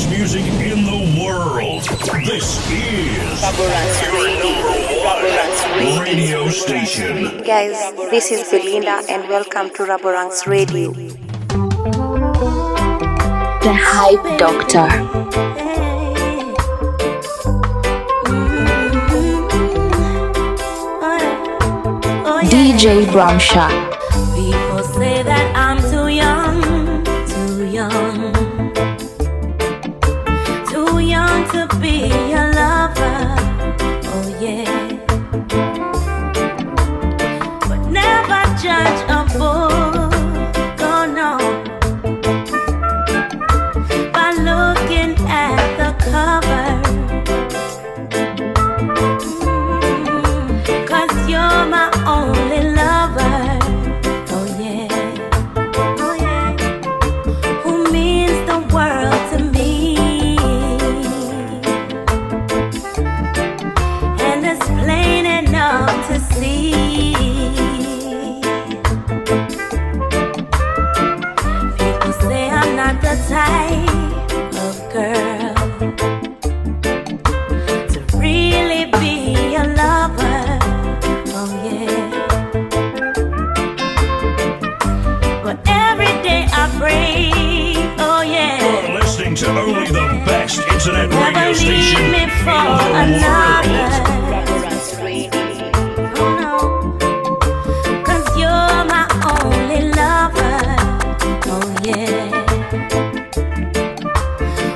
best music in the world. This is your number one radio station. Guys, this is Belinda and welcome to Raboranks Radio. The Hype Doctor. DJ Bramsha.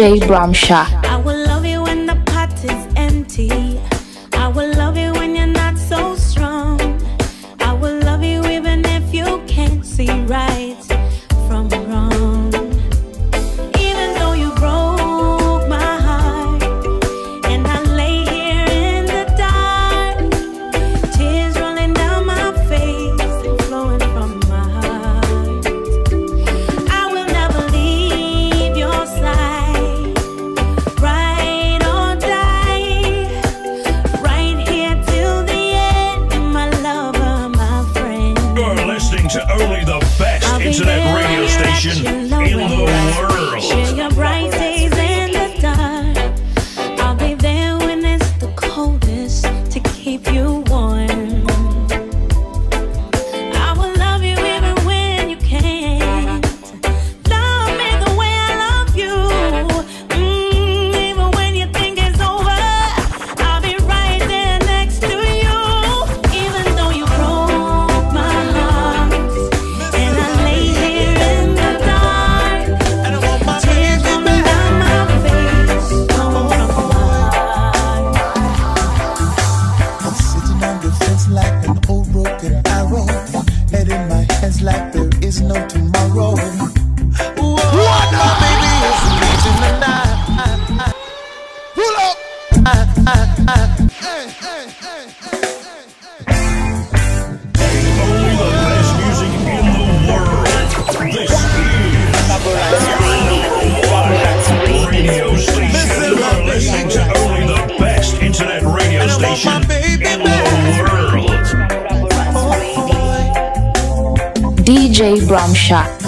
DJ Bramsha. Bramsha.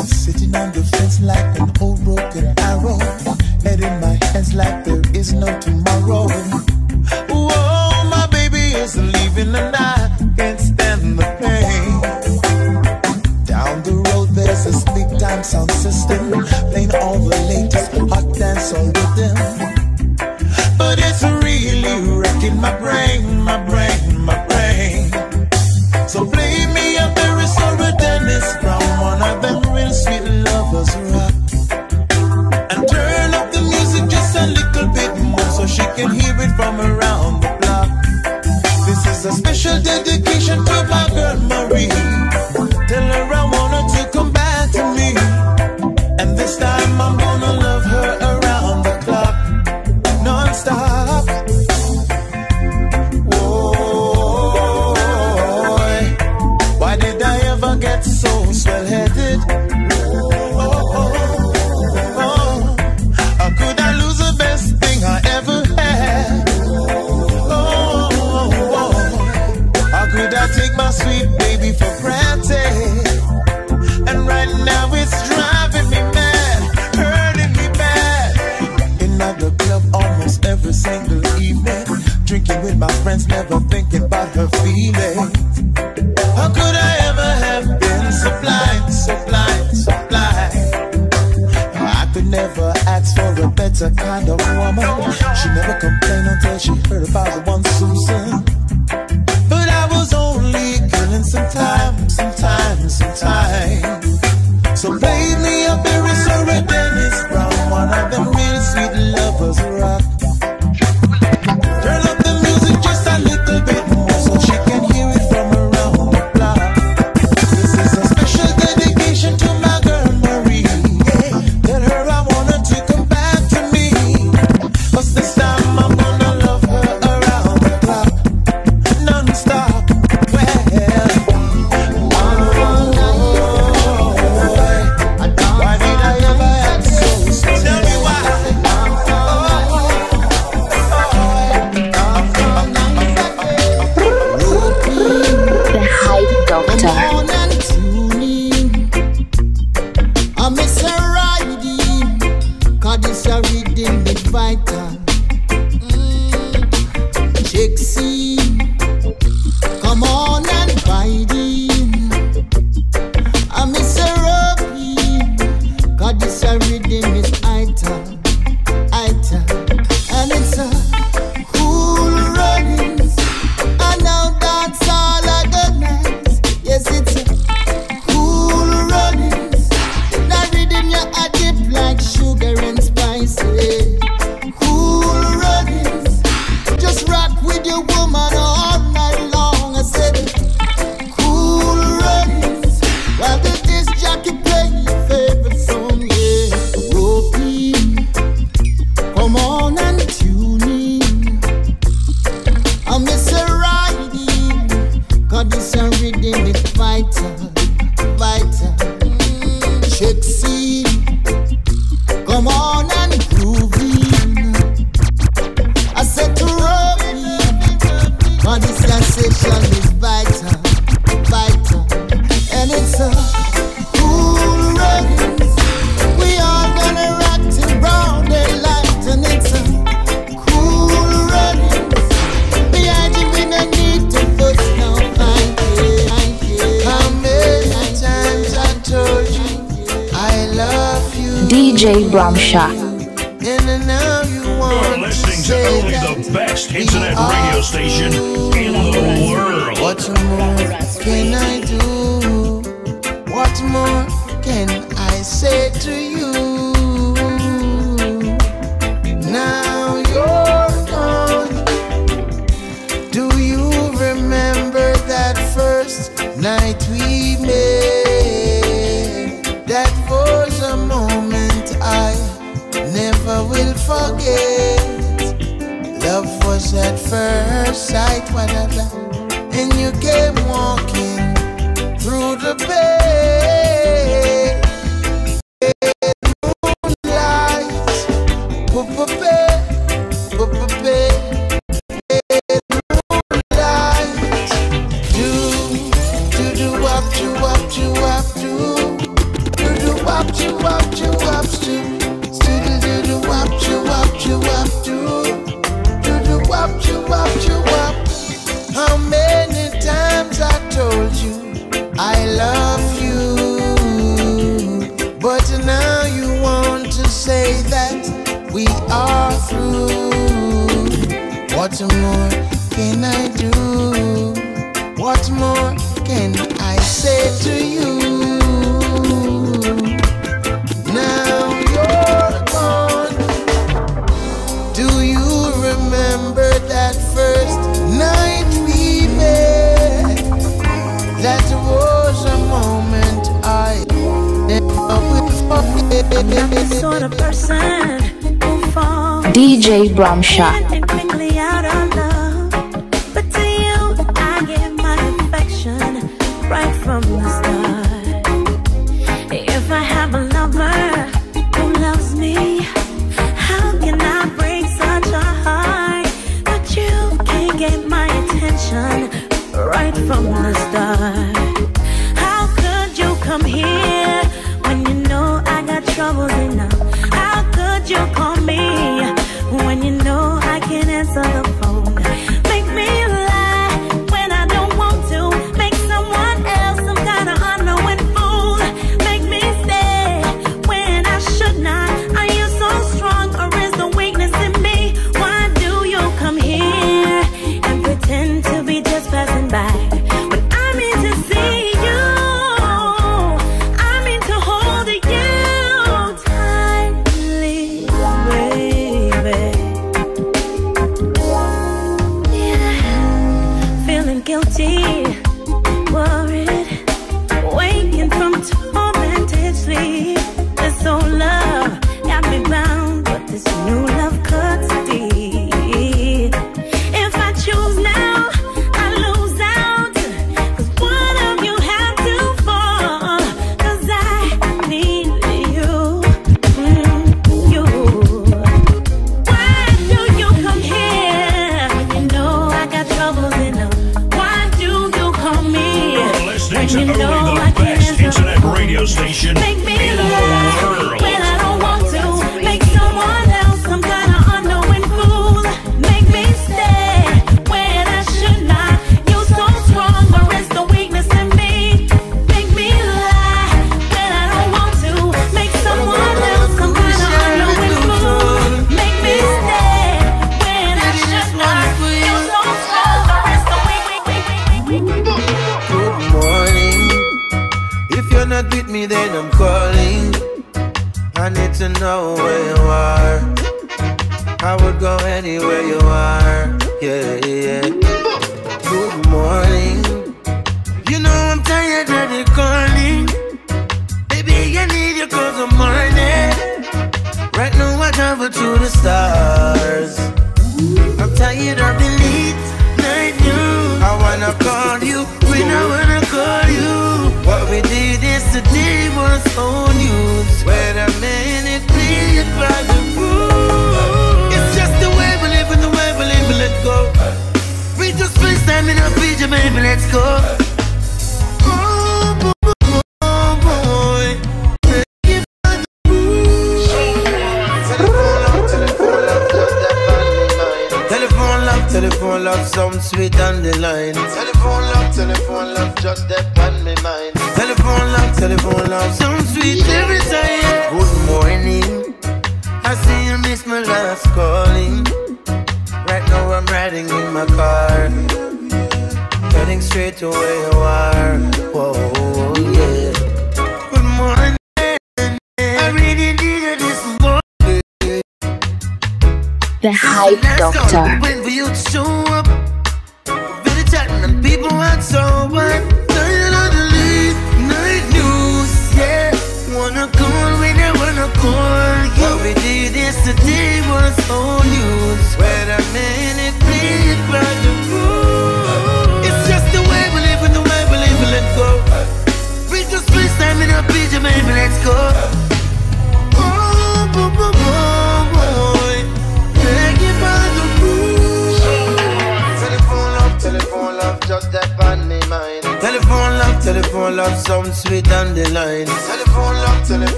Let's go.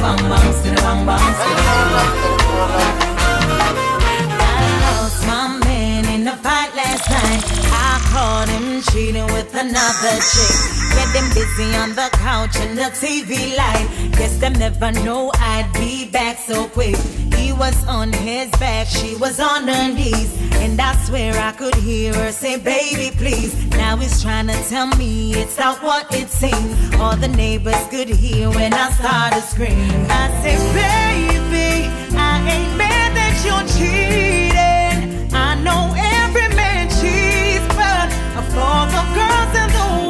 Love. Telephone love, telephone love. I lost my man in a fight last night. I caught him cheating with another chick. Get them busy on the couch and the TV light. Guess them never know I'd be back so quick. Was on his back, she was on her knees. And I swear I could hear her say, baby, please. Now he's trying to tell me it's not what it seems. All the neighbors could hear when I started screaming. I said, baby, I ain't mad that you're cheating. I know every man cheats, but of all the girls in the world,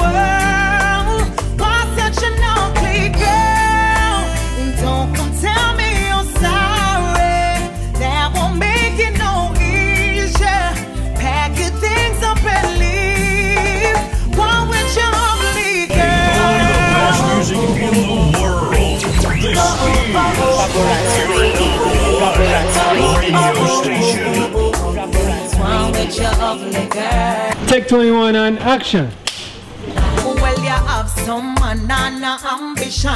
Why with ugly girl? Take 21 on action. Well, you have some ambition.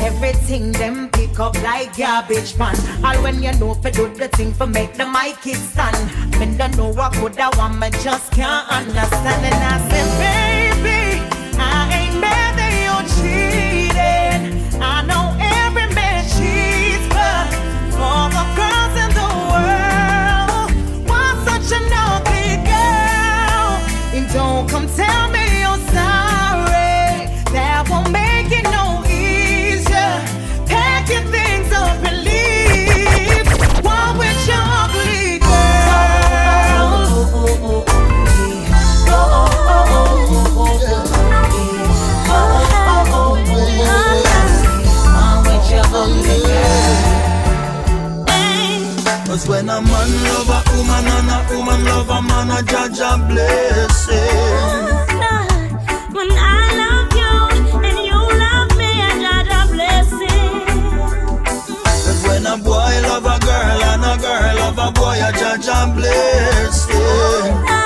Everything them pick up like garbage pan. All when you know for do the thing for make the mic kick stand. Men don't know what could I want, just can't understand. And I say, baby, I ain't mad Cause when a man love a woman and a woman love a man, a judge a blessing. Oh, when I love you and you love me, I got a blessing. Cause when a boy love a girl and a girl love a boy, a judge a blessing. Oh,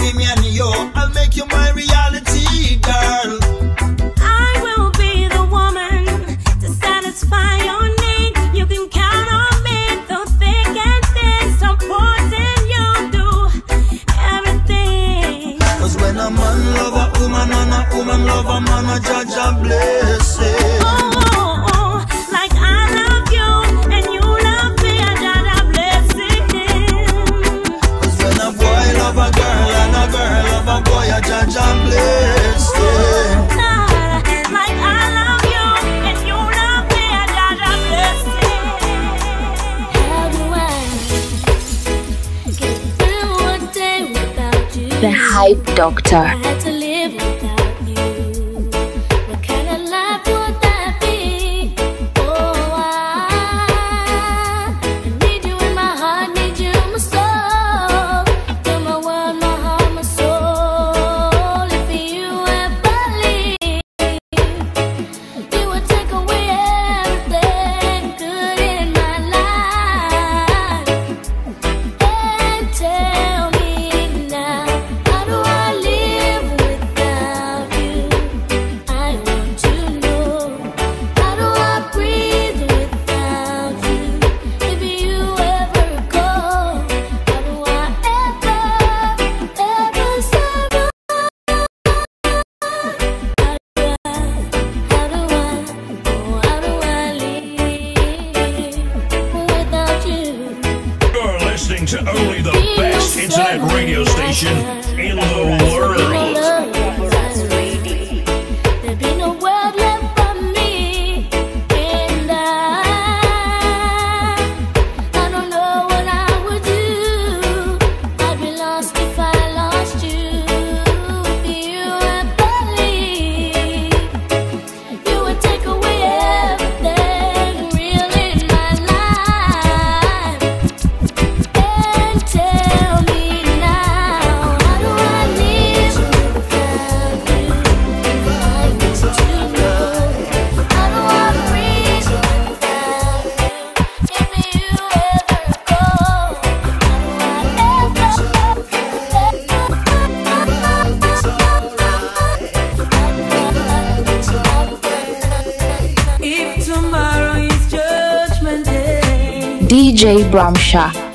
tomorrow me and you. I'll make you my reality, girl. I will be the woman to satisfy your need. You can count on me through thick and thin, supporting you do everything. Cause when a man love a woman and a woman love a man, a judge a blessing. Hype Doctor. DJ Bramsha.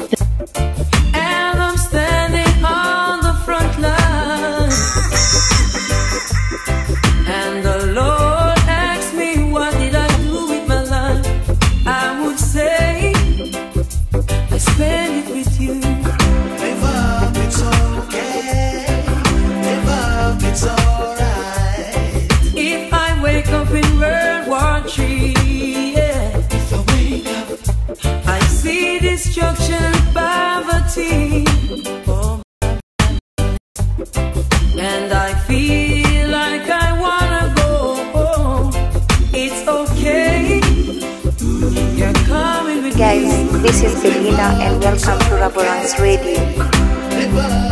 This is Belinda and welcome to Raboranks Radio.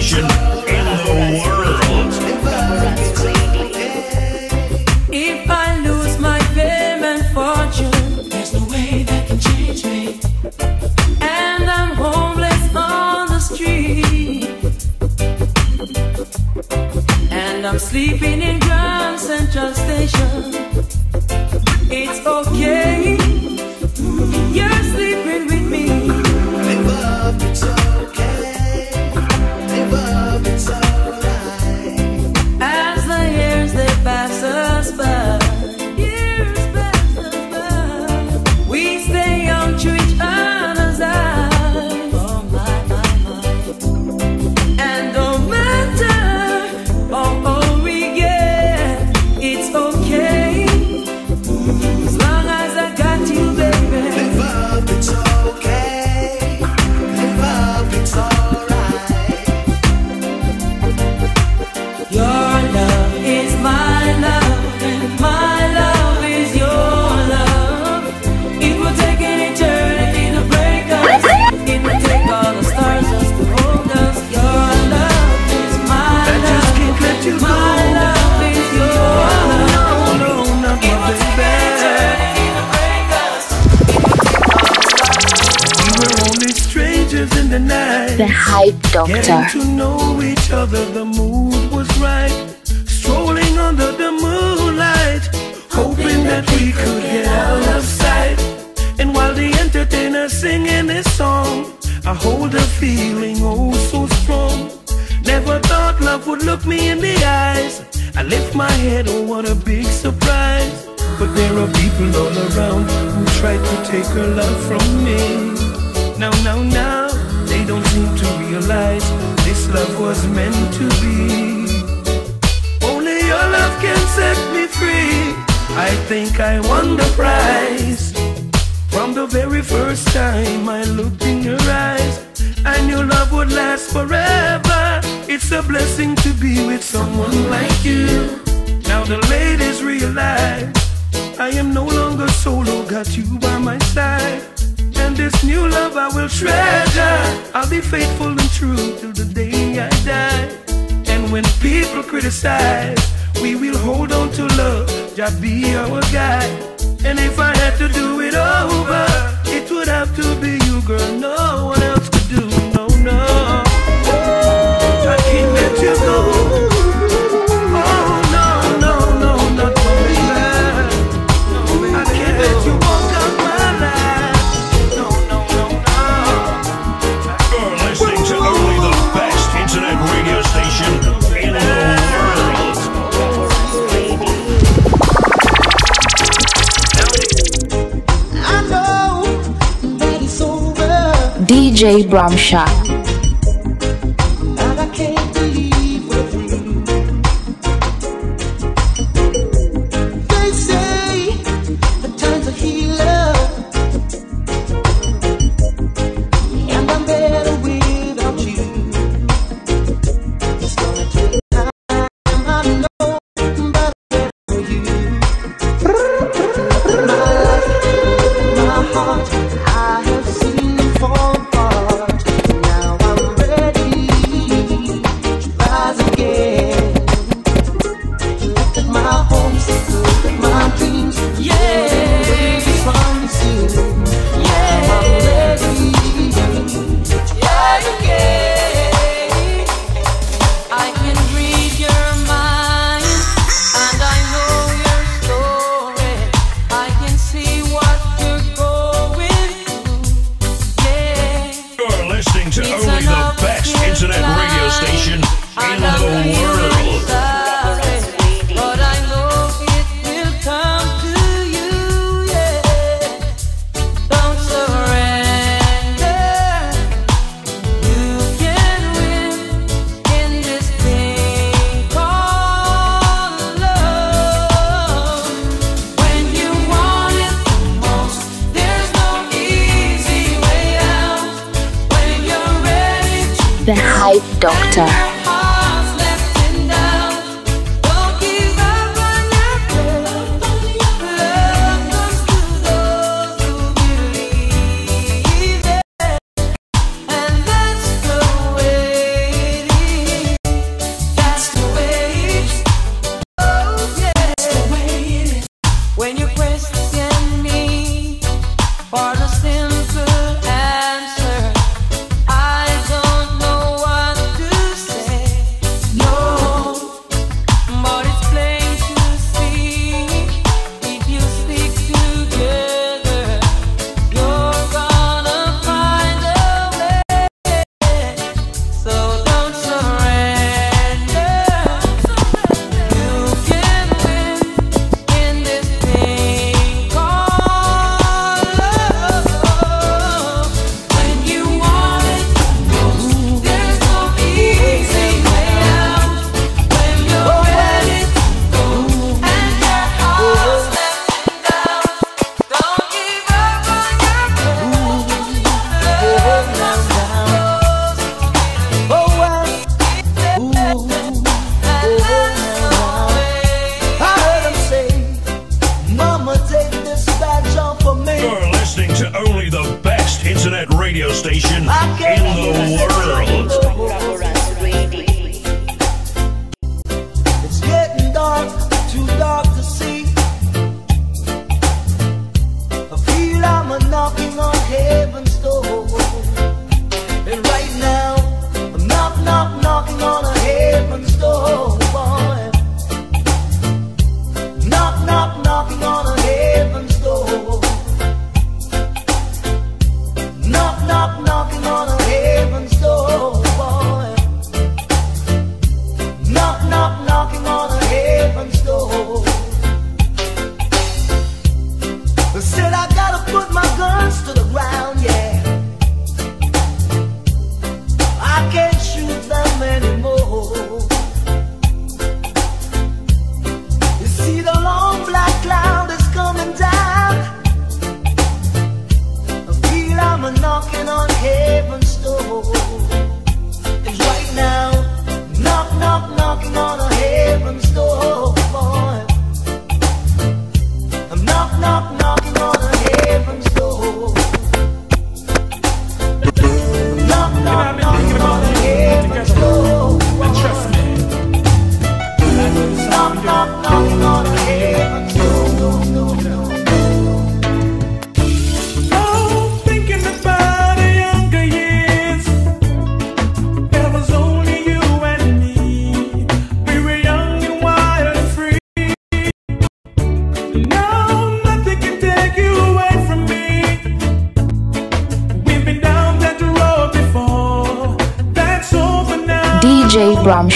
station in the world. If I lose my fame and fortune, there's no way that can change me. And I'm homeless on the street. And I'm sleeping in love was meant to be. Only your love can set me free. I think I won the prize. From the very first time I looked in your eyes I knew love would last forever. It's a blessing to be with someone like you. Now the ladies realize I am no longer solo, got you by my side and this new love I will treasure. I'll be faithful and true till the day I die. And when people criticize, we will hold on to love, just be our guide. And if I had to do it over, it would have to be you, girl, no one else. DJ Bramsha.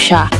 shock.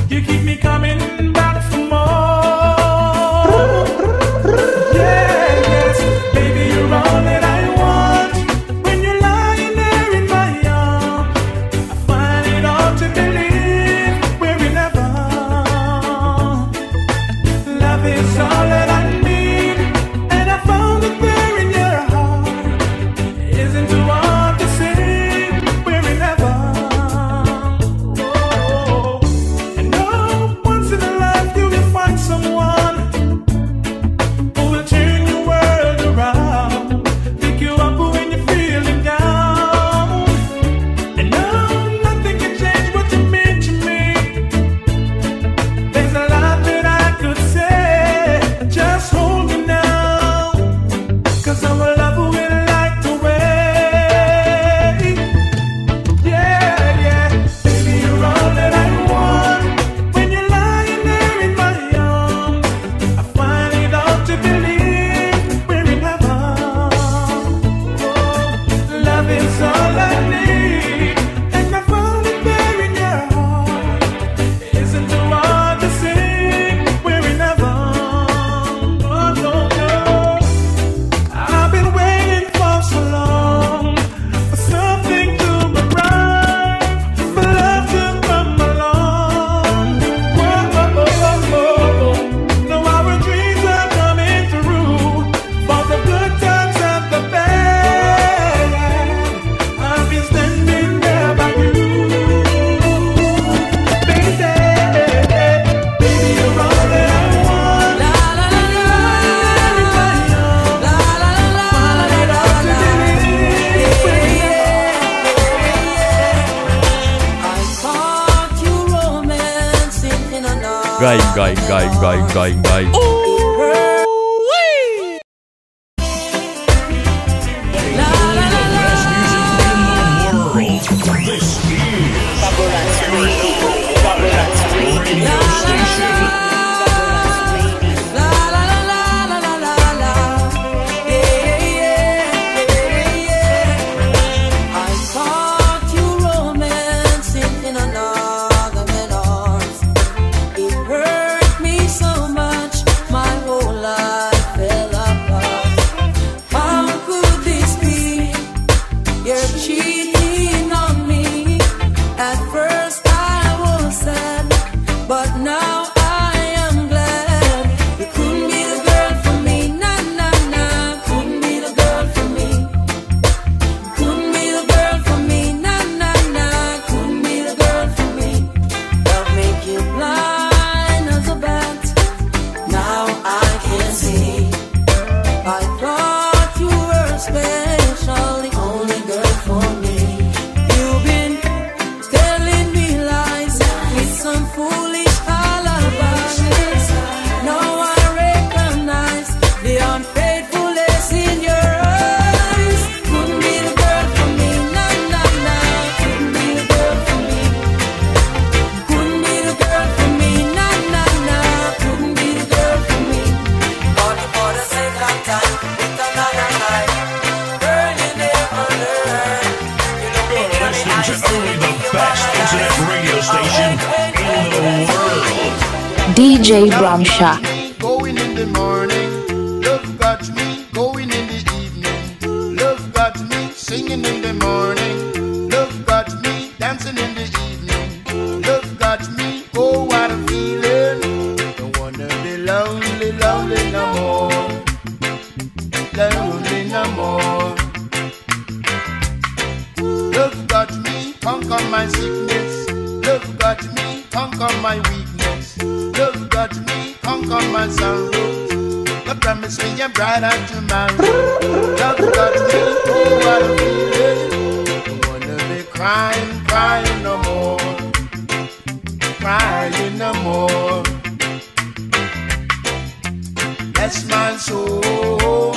Bless my soul.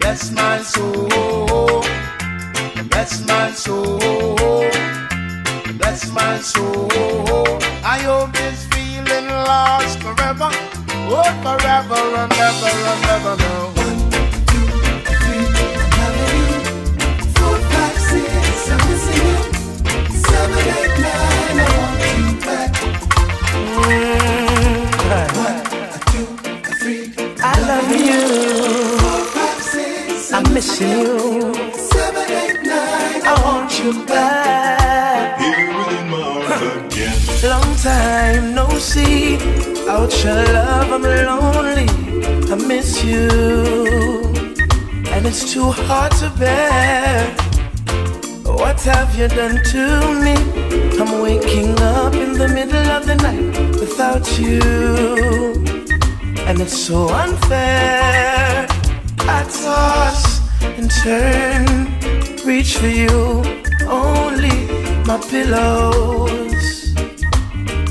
Bless my soul. Bless my soul. Bless my soul. I hope this feeling lasts forever. Oh, forever and ever and ever. No. Missing you. Seven, eight, nine. I want you back. Here within my arms again. Long time no see. Out your love, I'm lonely. I miss you. And it's too hard to bear. What have you done to me? I'm waking up in the middle of the night without you. And it's so unfair. I toss in turn reach for you, only my pillows.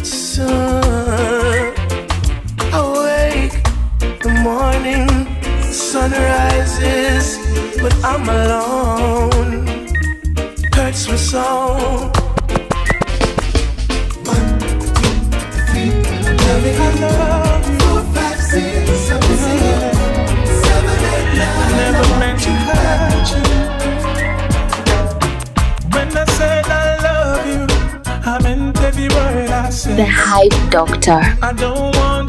Sun, awake the morning, sun rises, but I'm alone. Hurts my soul. One, two, three, Tell loving I love. The Hype Doctor.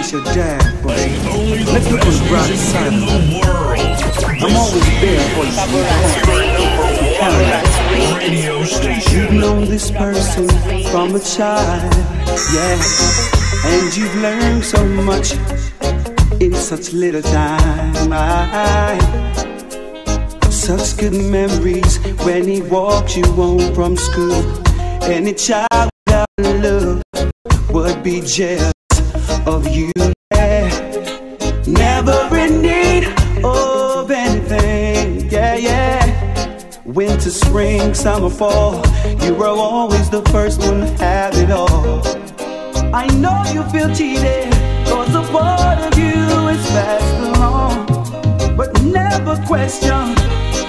bass your jazz, but let people rock. I'm always there for you. Paradise. You've known this person from a child, yeah, and you've learned so much in such little time. I, such good memories when he walked you home from school. Any child without love would be jealous of you. Yeah. Never in need of anything. Yeah, yeah. Winter, spring, summer, fall. You were always the first one to have it all. I know you feel cheated, cause a part of you is fast along. But never question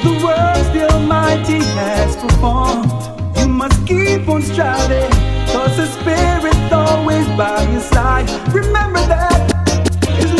the words the Almighty has performed. You must keep on striving, cause the Always by your side. Remember that His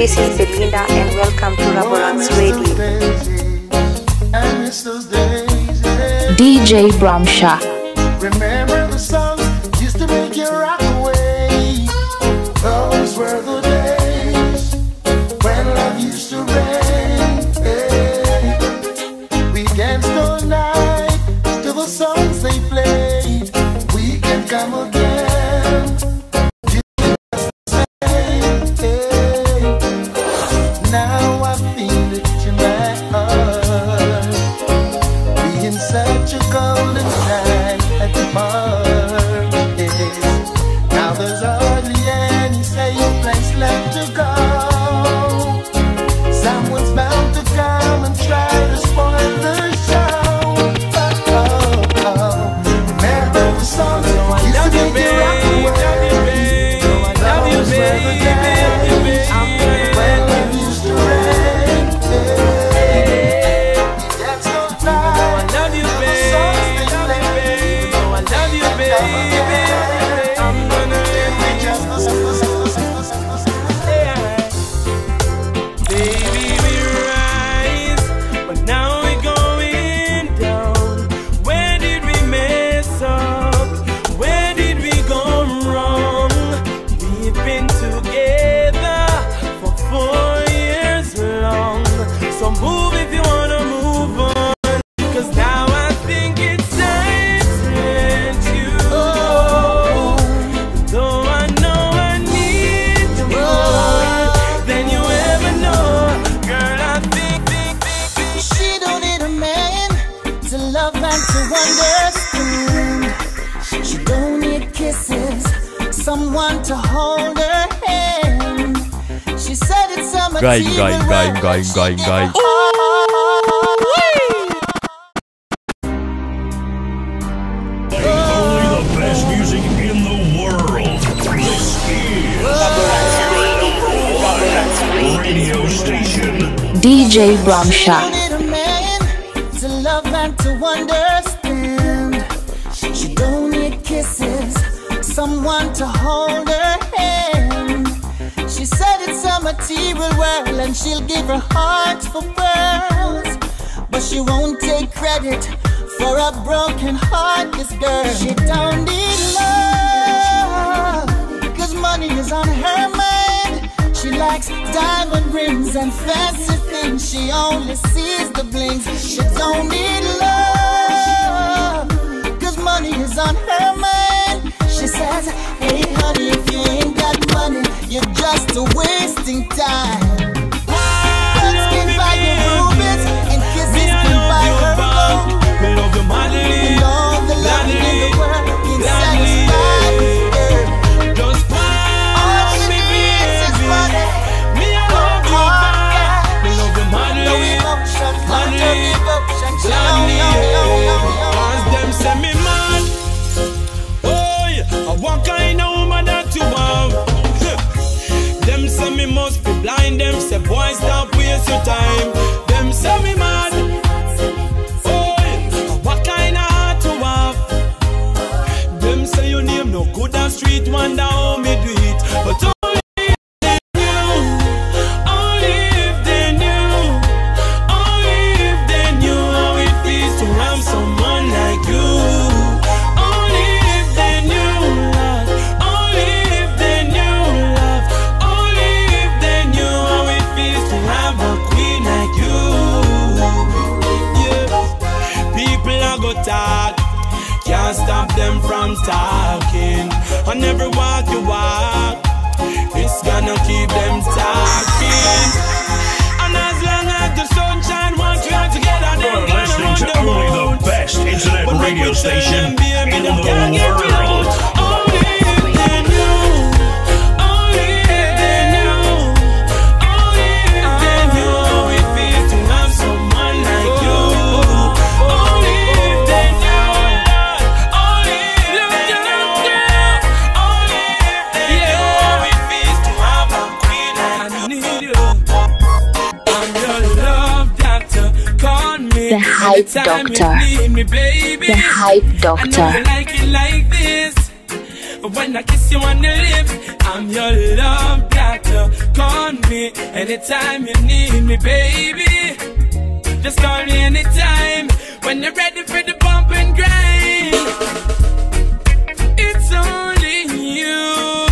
this is Belinda and welcome to Raboranks Radio. I miss those days. yeah. DJ Bramsha. The best music in the world. This is radio station. DJ Bramsha. And she'll give her heart for pearls. But she won't take credit for a broken heart, this girl. She don't need love, cause money is on her mind. She likes diamond rings and fancy things. She only sees the blings. She don't need love, cause money is on her mind. She says, Hey honey, if you ain't got money, you're just wasting time. Doctor. I like it like this. But When I kiss you on the lips, I'm your love doctor. Call me anytime you need me, baby. Just call me anytime when you're ready for the bump and grind. It's only you.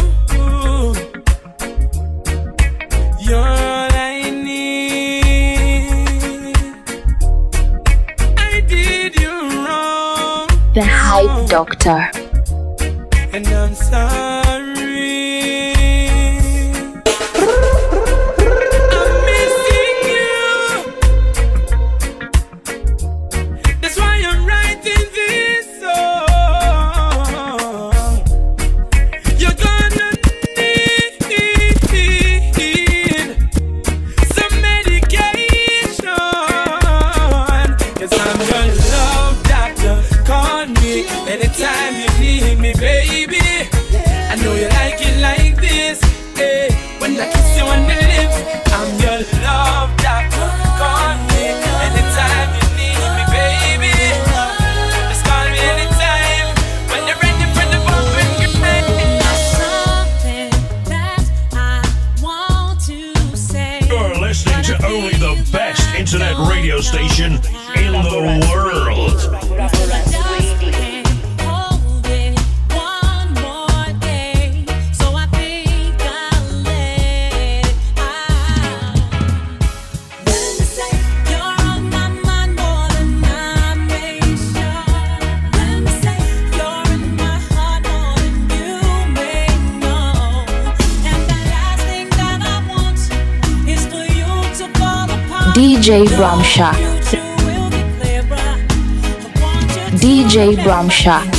Doctor. DJ Bramsha. DJ Bramsha.